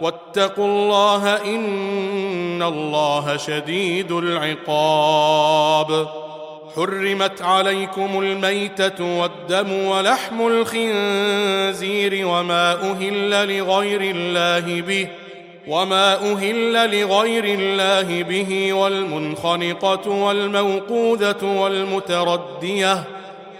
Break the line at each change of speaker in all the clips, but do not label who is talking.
واتقوا الله إن الله شديد العقاب. حرمت عليكم الميتة والدم ولحم الخنزير وما أهل لغير الله به وما أهل لغير الله به والمنخنقة والموقوذة والمتردية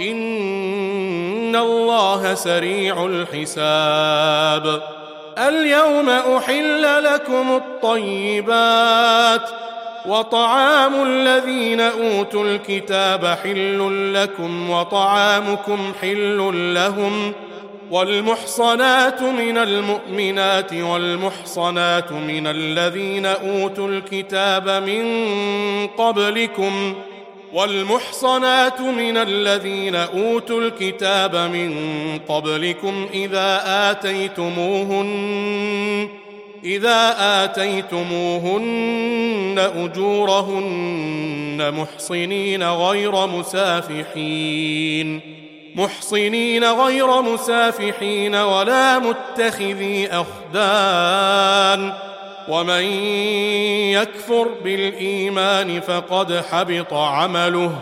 ان الله سريع الحساب اليوم احل لكم الطيبات وطعام الذين اوتوا الكتاب حل لكم وطعامكم حل لهم والمحصنات من المؤمنات والمحصنات من الذين اوتوا الكتاب من قبلكم والمحصنات من الذين أوتوا الكتاب من قبلكم إذا آتيتموهن إذا آتيتموهن أجورهن محصنين غير مسافحين محصنين غير مسافحين ولا متخذي أخدان. ومن يكفر بالإيمان فقد حبط عمله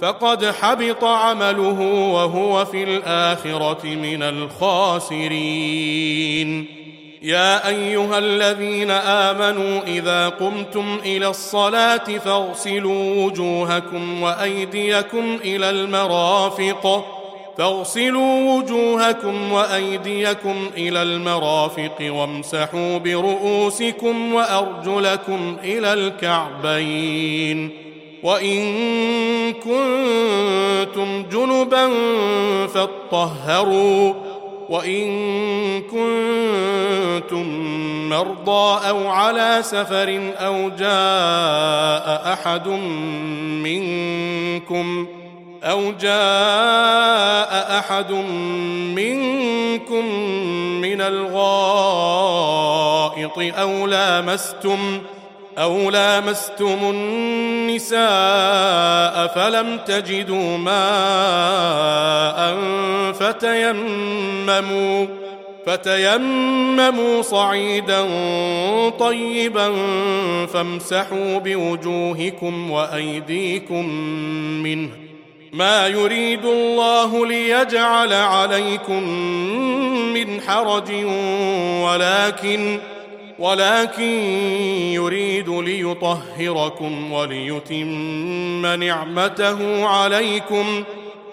فقد حبط عمله وهو في الآخرة من الخاسرين. يا أيها الذين آمنوا إذا قمتم إلى الصلاة فاغسلوا وجوهكم وأيديكم إلى المرافق فاغسلوا وجوهكم وأيديكم إلى المرافق وامسحوا برؤوسكم وأرجلكم إلى الكعبين وإن كنتم جنبا فاطهروا وإن كنتم مرضى أو على سفر أو جاء أحد منكم أو جاء أحد منكم من الغائط أو لامستم أو لامستم النساء فلم تجدوا ماء فتيمموا فتيمموا صعيدا طيبا فامسحوا بوجوهكم وأيديكم منه ما يريد الله ليجعل عليكم من حرج ولكن ولكن يريد ليطهركم وليتم نعمته عليكم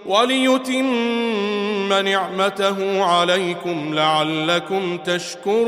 وليتم نعمته عليكم لعلكم تشكرون.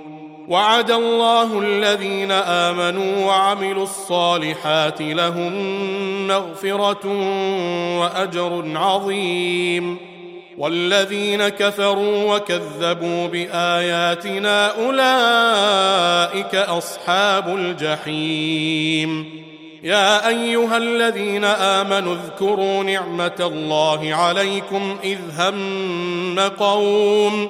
وعد الله الذين آمنوا وعملوا الصالحات لهم مغفرة وأجر عظيم. والذين كفروا وكذبوا بآياتنا أولئك أصحاب الجحيم. يا أيها الذين آمنوا اذكروا نعمة الله عليكم إذ هم قوم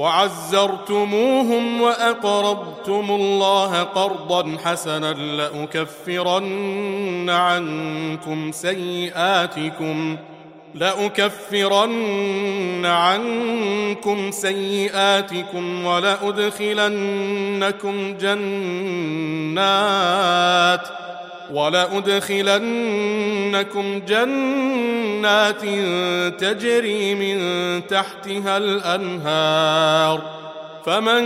وعزرتموهم وأقرضتم الله قرضا حسنا لأكفرن عنكم سيئاتكم لأكفرن عنكم سيئاتكم ولأدخلنكم جنات ولأدخلنكم جنات تجري من تحتها الأنهار فمن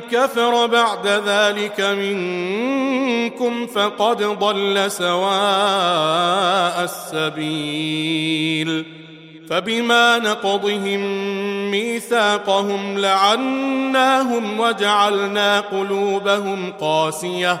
كفر بعد ذلك منكم فقد ضل سواء السبيل فبما نقضهم ميثاقهم لعناهم وجعلنا قلوبهم قاسية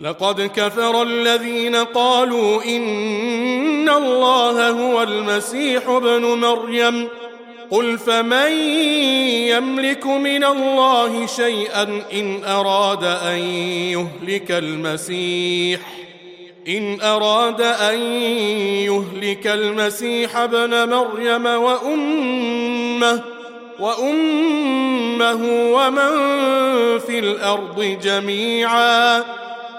لقد كفر الذين قالوا إن الله هو المسيح ابن مريم. قل فمن يملك من الله شيئا إن أراد أن يهلك المسيح؟ إن أراد أن يهلك المسيح ابن مريم وأمه وأمه ومن في الأرض جميعا.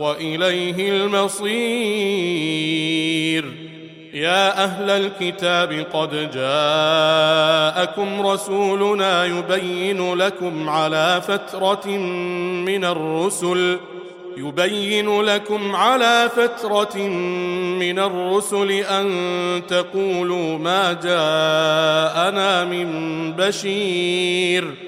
وإليه المصير. يا أهل الكتاب قد جاءكم رسولنا يبين لكم على فترة من الرسل يبين لكم على فترة من الرسل أن تقولوا ما جاءنا من بشير.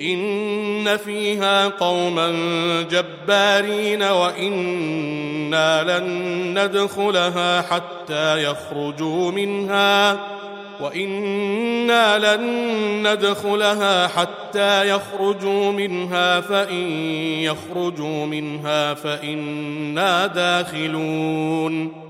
ان فيها قوما جبارين وأنا لن ندخلها حتى يخرجوا منها وأنا لن ندخلها حتى يخرجوا منها فان يخرجوا منها فانا داخلون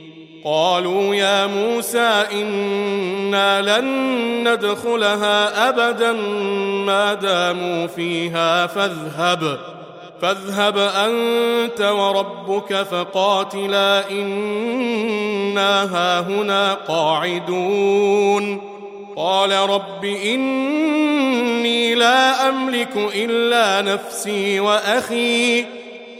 قالوا يا موسى إنا لن ندخلها أبدا ما داموا فيها فاذهب فاذهب أنت وربك فقاتلا إنا هاهنا قاعدون. قال رب إني لا أملك إلا نفسي وأخي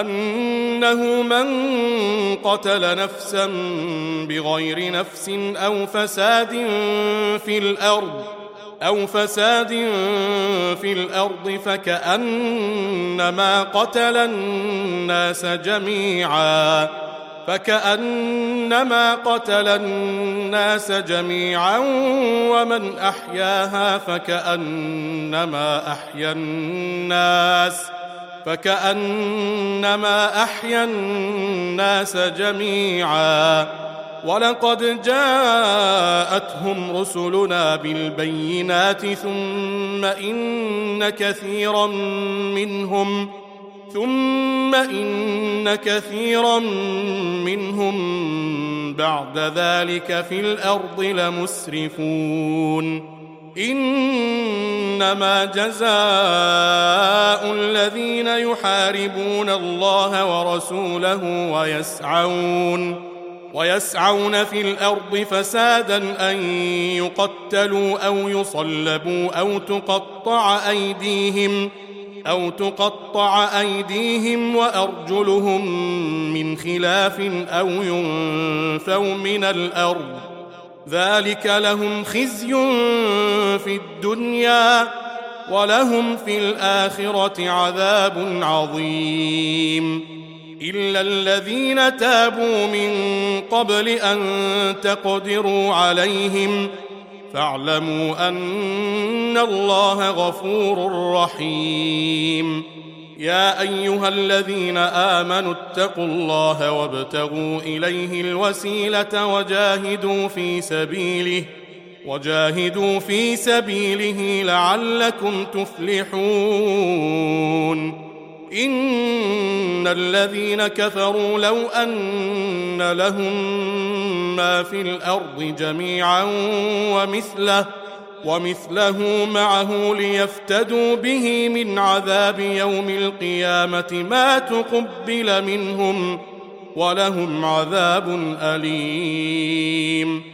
أنه من قتل نفسا بغير نفس أو فساد في الأرض أو فساد في الأرض فكأنما قتل الناس جميعا فكأنما قتل الناس جميعا ومن أحياها فكأنما أحيا الناس. فكأنما أحيا الناس جميعا ولقد جاءتهم رسلنا بالبينات ثم إن كثيرا منهم ثم إن كثيرا منهم بعد ذلك في الأرض لمسرفون إنما جزاء يحاربون الله ورسوله ويسعون ويسعون في الأرض فسادا أن يقتلوا أو يصلبوا أو تقطع أيديهم أو تقطع أيديهم وأرجلهم من خلاف أو ينفوا من الأرض. ذلك لهم خزي في الدنيا ولهم في الآخرة عذاب عظيم. إلا الذين تابوا من قبل أن تقدروا عليهم فاعلموا أن الله غفور رحيم. يا أيها الذين آمنوا اتقوا الله وابتغوا إليه الوسيلة وجاهدوا في سبيله وجاهدوا في سبيله لعلكم تفلحون. إن الذين كفروا لو أن لهم ما في الأرض جميعا ومثله ومثله معه ليفتدوا به من عذاب يوم القيامة ما تقبل منهم ولهم عذاب أليم.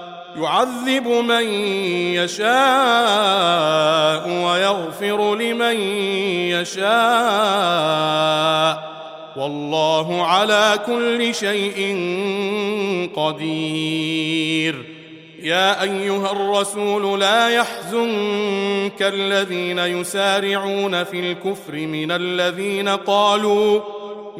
يعذب من يشاء ويغفر لمن يشاء. والله على كل شيء قدير. يا أيها الرسول لا يحزنك الذين يسارعون في الكفر من الذين قالوا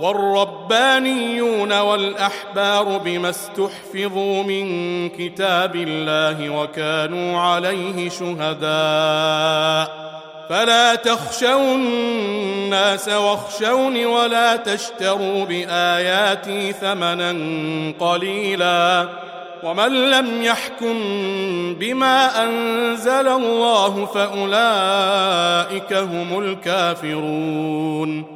والربانيون والأحبار بما استحفظوا من كتاب الله وكانوا عليه شهداء. فلا تخشوا الناس واخشوني ولا تشتروا بآياتي ثمنا قليلا. ومن لم يحكم بما أنزل الله فأولئك هم الكافرون.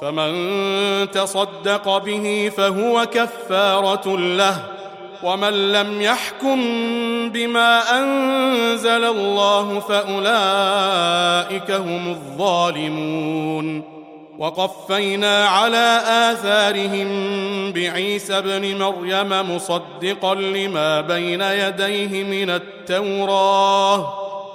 فمن تصدق به فهو كفارة له. ومن لم يحكم بما أنزل الله فأولئك هم الظالمون. وقفينا على آثارهم بعيسى ابن مريم مصدقا لما بين يديه من التوراه.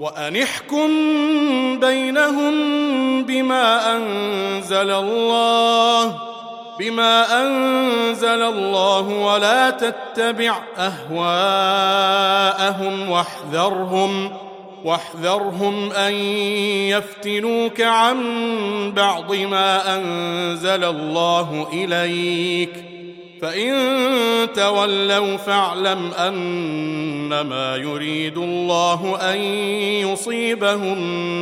وأن احكم بينهم بما أنزل الله بما أنزل الله ولا تتبع أهواءهم واحذرهم واحذرهم أن يفتنوك عن بعض ما أنزل الله إليك. فإن تولوا فاعلم أنما يريد الله أن يصيبهم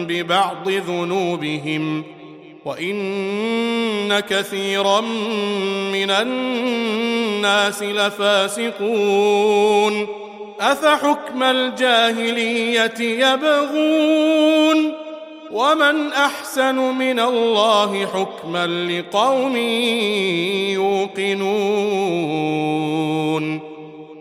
ببعض ذنوبهم وإن كثيرا من الناس لفاسقون أفحكم الجاهلية يبغون ومن أحسن من الله حكما لقوم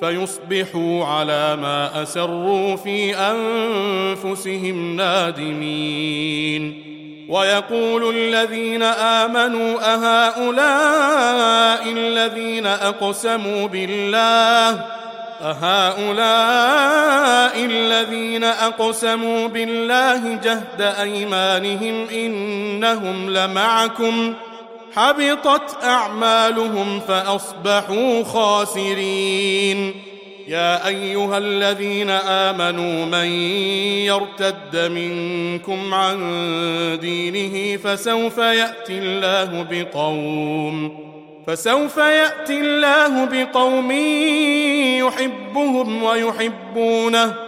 فيصبحوا على ما أسروا في أنفسهم نادمين. ويقول الذين آمنوا أهؤلاء الذين أقسموا بالله أهؤلاء الذين أقسموا بالله جهد أيمانهم إنهم لمعكم. حبطت أعمالهم فأصبحوا خاسرين. يا أيها الذين آمنوا من يرتد منكم عن دينه فسوف يأتي الله بقوم فسوف يأتي الله بقوم يحبهم ويحبونه.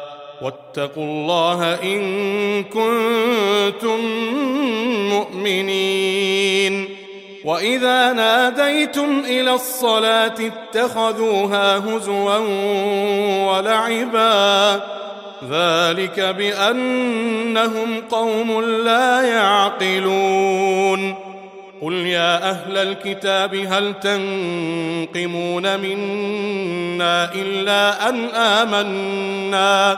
واتقوا الله إن كنتم مؤمنين. وإذا ناديتم إلى الصلاة اتخذوها هزوا ولعبا. ذلك بأنهم قوم لا يعقلون. قل يا أهل الكتاب هل تنقمون منا إلا أن آمنا؟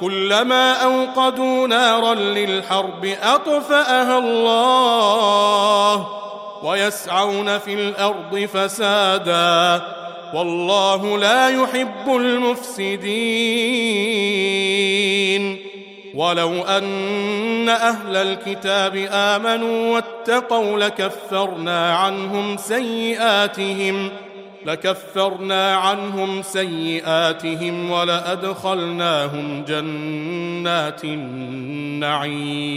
كلما أوقدوا نارا للحرب أطفأها الله ويسعون في الأرض فسادا والله لا يحب المفسدين. ولو أن أهل الكتاب آمنوا واتقوا لكفرنا عنهم سيئاتهم لكفرنا عنهم سيئاتهم ولأدخلناهم جنات النعيم.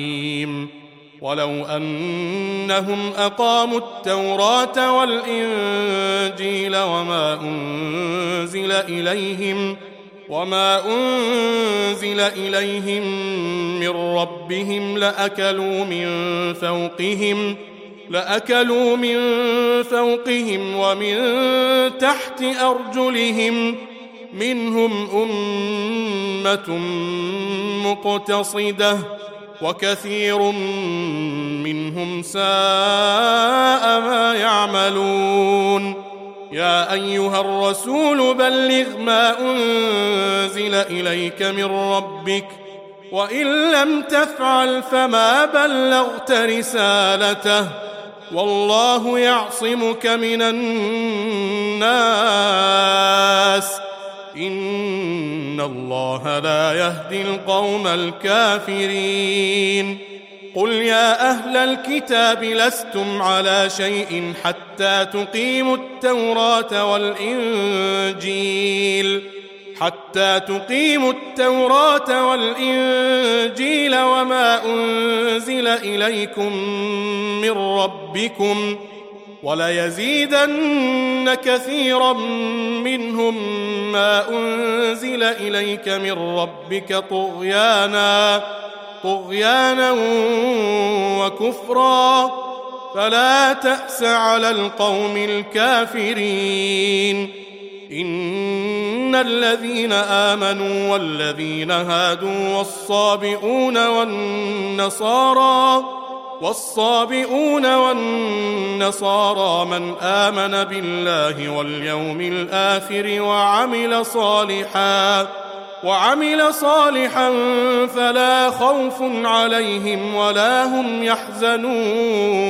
ولو أنهم أقاموا التوراة والإنجيل وما أنزل إليهم وما أنزل إليهم من ربهم لأكلوا من فوقهم لأكلوا من فوقهم ومن تحت أرجلهم منهم أمة مقتصدة وكثير منهم ساء ما يعملون يا أيها الرسول بلغ ما أنزل إليك من ربك وإن لم تفعل فما بلغت رسالته والله يعصمك من الناس. إن الله لا يهدي القوم الكافرين. قل يا أهل الكتاب لستم على شيء حتى تقيموا التوراة والإنجيل. حتى تقيموا التوراة والإنجيل وما أنزل إليكم من ربكم وليزيدن كثيرا منهم ما أنزل إليك من ربك طغيانا طغيانا وكفرا. فلا تأس على القوم الكافرين. إن الذين آمنوا والذين هادوا والصابئون والنصارى والصابئون والنصارى من آمن بالله واليوم الآخر وعمل صالحا وعمل صالحا فلا خوف عليهم ولا هم يحزنون.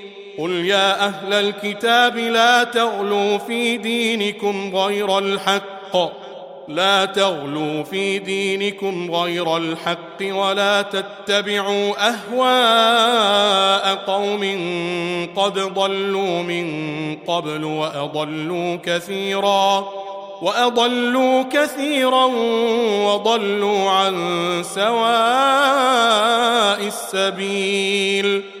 قل يا أهل الكتاب لا تغلوا في دينكم غير الحق لا تغلوا في دينكم غير الحق ولا تتبعوا اهواء قوم قد ضلوا من قبل واضلوا كثيرا واضلوا كثيرا وضلوا عن سواء السبيل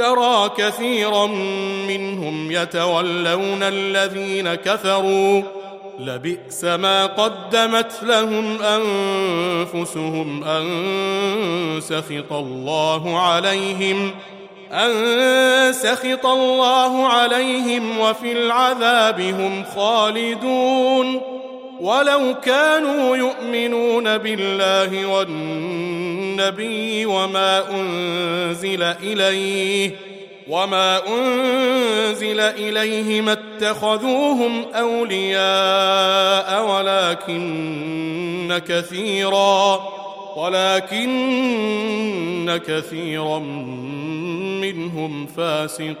ترى كثيرا منهم يتولون الذين كفروا. لبئس ما قدمت لهم أنفسهم أن سخط الله عليهم أن سخط الله عليهم وفي العذاب هم خالدون. ولو كانوا يؤمنون بالله والنبي وما أنزل إليه وما أنزل إليه ما اتخذوهم أولياء ولكن كثيرا ولكن كثيرا منهم فاسقون.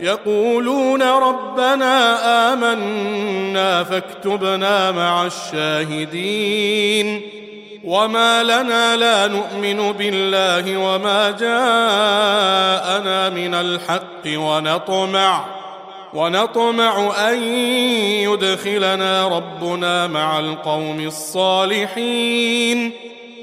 يقولون ربنا آمنا فاكتبنا مع الشاهدين وما لنا لا نؤمن بالله وما جاءنا من الحق ونطمع ونطمع أن يدخلنا ربنا مع القوم الصالحين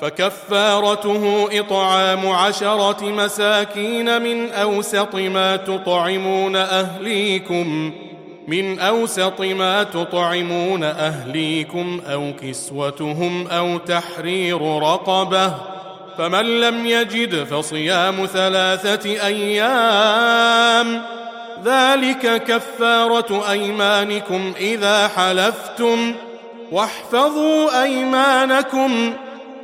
فكفارته إطعام عشرة مساكين من أوسط ما تطعمون أهليكم من أوسط ما تطعمون أهليكم أو كسوتهم أو تحرير رقبة فمن لم يجد فصيام ثلاثة أيام. ذلك كفارة أيمانكم إذا حلفتم واحفظوا أيمانكم.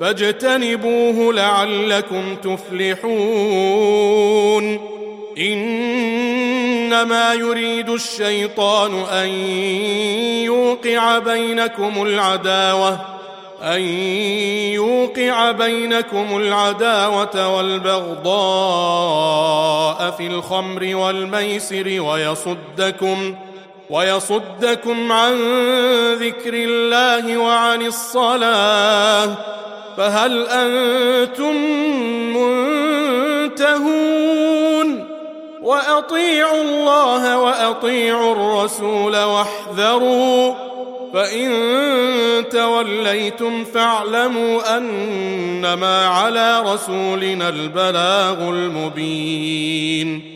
فاجتنبوه لعلكم تفلحون. إنما يريد الشيطان أن يوقع بينكم العداوة أن يوقع بينكم العداوة والبغضاء في الخمر والميسر ويصدكم ويصدكم عن ذكر الله وعن الصلاة. فهل أنتم منتهون؟ وأطيعوا الله وأطيعوا الرسول واحذروا فإن توليتم فاعلموا أنما على رسولنا البلاغ المبين.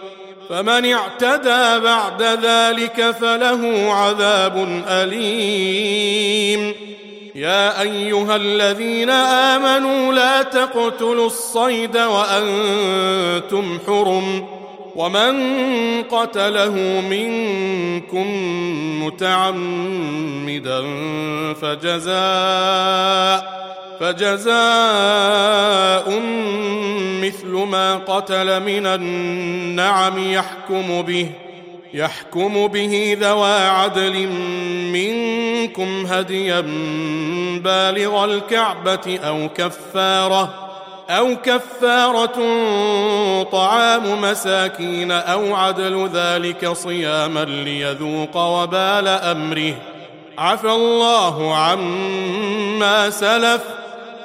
فمن اعتدى بعد ذلك فله عذاب أليم. يا أيها الذين آمنوا لا تقتلوا الصيد وأنتم حرم ومن قتله منكم متعمدا فجزاء فجزاء مثل ما قتل من النعم يحكم به يحكم به ذوى عدل منكم هديا بالغ الكعبة أو كفارة أو كفارة طعام مساكين أو عدل ذلك صياما ليذوق وبال أمره. عفى الله عما سلف.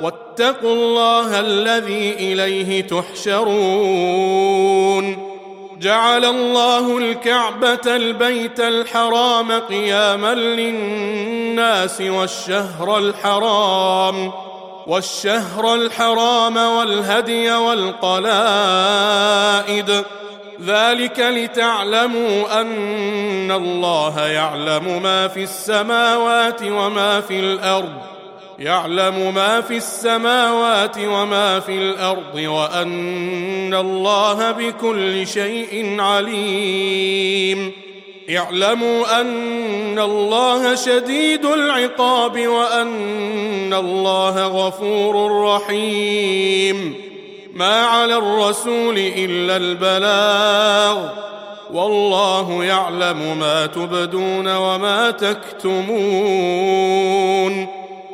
واتقوا الله الذي إليه تحشرون. جعل الله الكعبة البيت الحرام قياما للناس والشهر الحرام والشهر الحرام والهدي والقلائد. ذلك لتعلموا أن الله يعلم ما في السماوات وما في الأرض. يعلم ما في السماوات وما في الأرض وأن الله بكل شيء عليم. اعلموا أن الله شديد العقاب وأن الله غفور رحيم. ما على الرسول إلا البلاغ. والله يعلم ما تبدون وما تكتمون.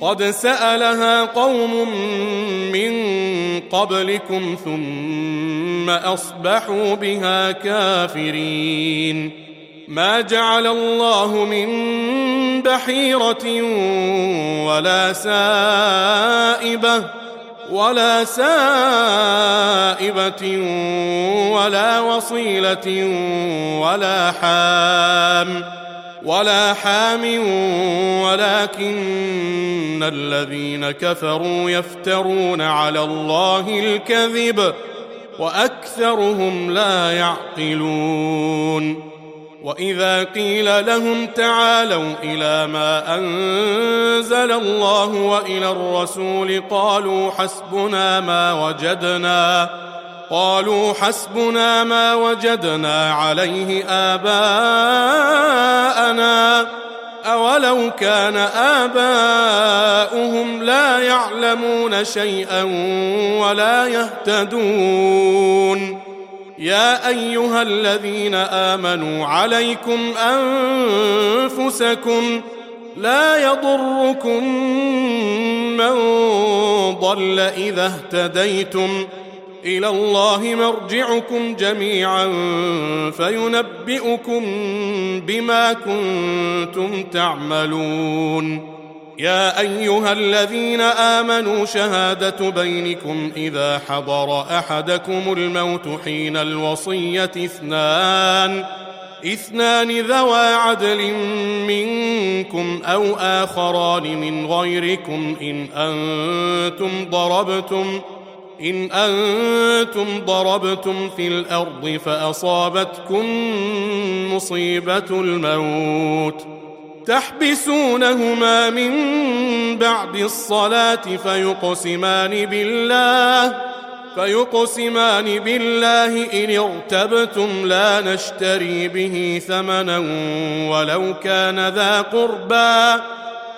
قد سألها قوم من قبلكم ثم أصبحوا بها كافرين. ما جعل الله من بحيرة ولا سائبة ولا سائبة ولا وصيلة ولا حام. ولا حام ولكن الذين كفروا يفترون على الله الكذب وأكثرهم لا يعقلون وإذا قيل لهم تعالوا إلى ما أنزل الله وإلى الرسول قالوا حسبنا ما وجدنا قالوا حسبنا ما وجدنا عليه آباءنا. أولو كان آباؤهم لا يعلمون شيئا ولا يهتدون. يا أيها الذين آمنوا عليكم أنفسكم لا يضركم من ضل إذا اهتديتم. إلى الله مرجعكم جميعا فينبئكم بما كنتم تعملون. يا أيها الذين آمنوا شهادة بينكم إذا حضر أحدكم الموت حين الوصية اثنان اثنان ذوى عدل منكم أو آخران من غيركم إن أنتم ضربتم إن أنتم ضربتم في الأرض فأصابتكم مصيبة الموت. تحبسونهما من بعد الصلاة فيقسمان بالله فيقسمان بالله إن ارتبتم لا نشتري به ثمنا ولو كان ذا قربى.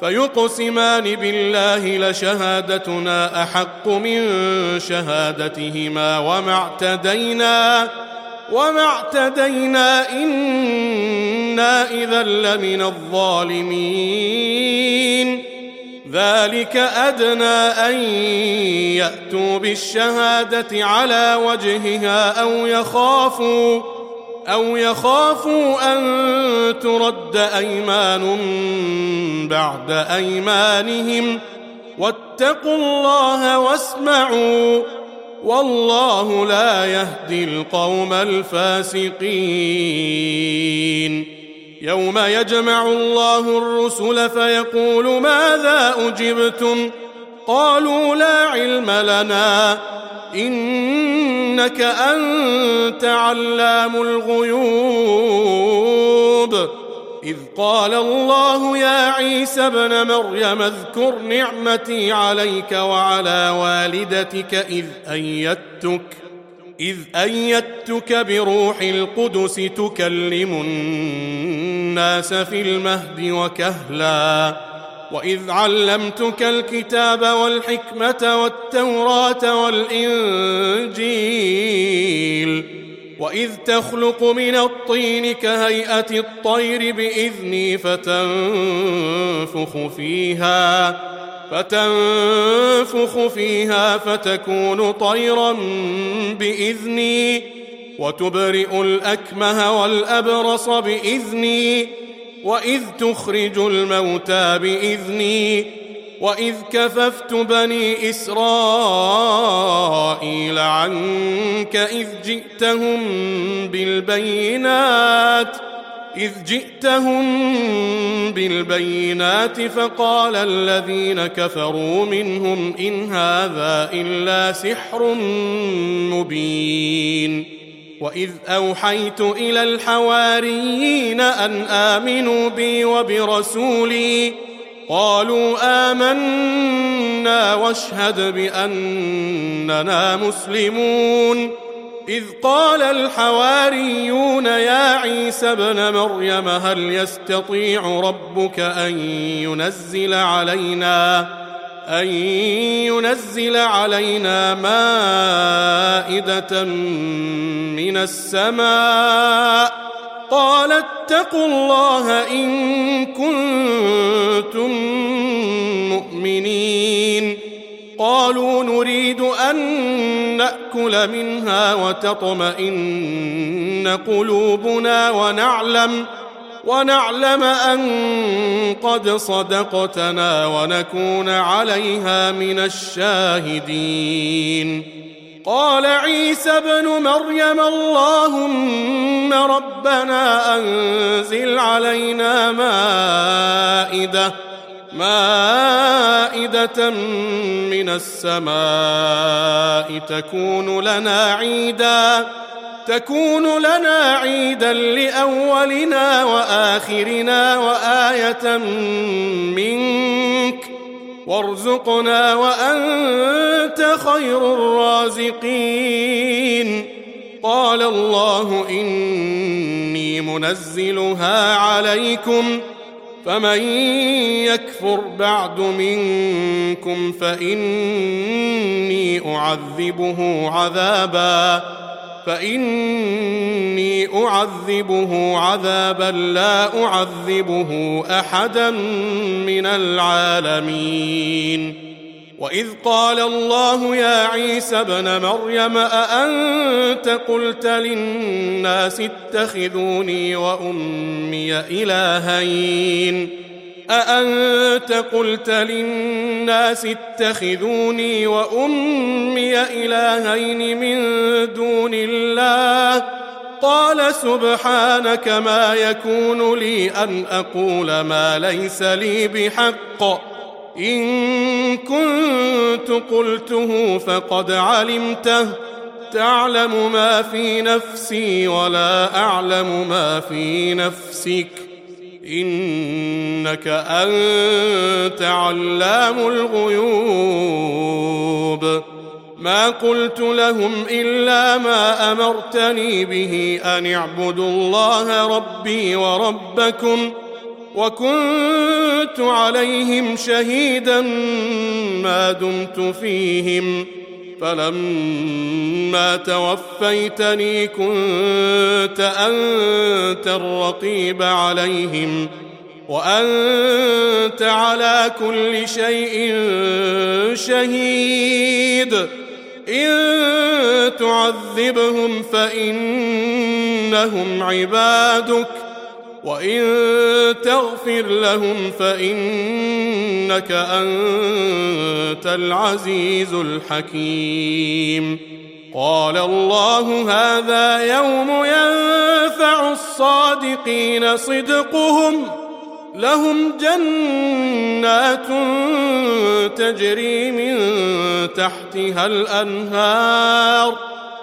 فيقسمان بالله لشهادتنا أحق من شهادتهما وما اعتدينا وما اعتدينا إنا إذا لمن الظالمين. ذلك أدنى أن يأتوا بالشهادة على وجهها أو يخافوا أو يخافوا أن ترد أيمان بعد أيمانهم واتقوا الله واسمعوا والله لا يهدي القوم الفاسقين. يوم يجمع الله الرسل فيقول ماذا أجبتم؟ قالوا لا علم لنا إنك أنت علام الغيوب. إذ قال الله يا عيسى ابن مريم اذكر نعمتي عليك وعلى والدتك إذ أيدتك إذ أيدتك بروح القدس تكلم الناس في المهد وكهلا. واذ علمتك الكتاب والحكمه والتوراه والانجيل واذ تخلق من الطين كهيئه الطير باذني فتنفخ فيها فتنفخ فيها فتكون طيرا باذني وتبرئ الاكمه والابرص باذني واذ تخرج الموتى باذني واذ كففت بني اسرائيل عنك اذ جئتهم بالبينات اذ جئتهم بالبينات فقال الذين كفروا منهم ان هذا الا سحر مبين واذ اوحيت إلى الحواريين ان امنوا بي وبرسولي قالوا امنا واشهد باننا مسلمون اذ قال الحواريون يا عيسى ابن مريم هل يستطيع ربك ان ينزل علينا أن ينزل علينا مائدة من السماء. قال اتقوا الله إن كنتم مؤمنين. قالوا نريد أن نأكل منها وتطمئن قلوبنا ونعلم ۖ ونعلم أن قد صدقتنا ونكون عليها من الشاهدين. قال عيسى ابن مريم اللهم ربنا أنزل علينا مائدة مائدة من السماء تكون لنا عيدا. تكون لنا عيدا لأولنا وآخرنا وآية منك. وارزقنا وأنت خير الرازقين. قال الله إني منزلها عليكم فمن يكفر بعد منكم فإني أعذبه عذابا. فإني أعذبه عذابا لا أعذبه أحدا من العالمين. وإذ قال الله يا عيسى ابن مريم أأنت قلت للناس اتخذوني وأمي إلهين؟ أأنت قلت للناس اتخذوني وأمي إلهين من دون الله؟ قال سبحانك ما يكون لي أن أقول ما ليس لي بحق. إن كنت قلته فقد علمته. تعلم ما في نفسي ولا أعلم ما في نفسك. إنك أنت علام الغيوب. ما قلت لهم إلا ما أمرتني به أن اعبدوا الله ربي وربكم وكنت عليهم شهيدا ما دمت فيهم. فلما توفيتني كنت أنت الرقيب عليهم وأنت على كل شيء شهيد إن تعذبهم فإنهم عبادك وان تغفر لهم فانك انت العزيز الحكيم قال الله هذا يوم ينفع الصادقين صدقهم لهم جنات تجري من تحتها الانهار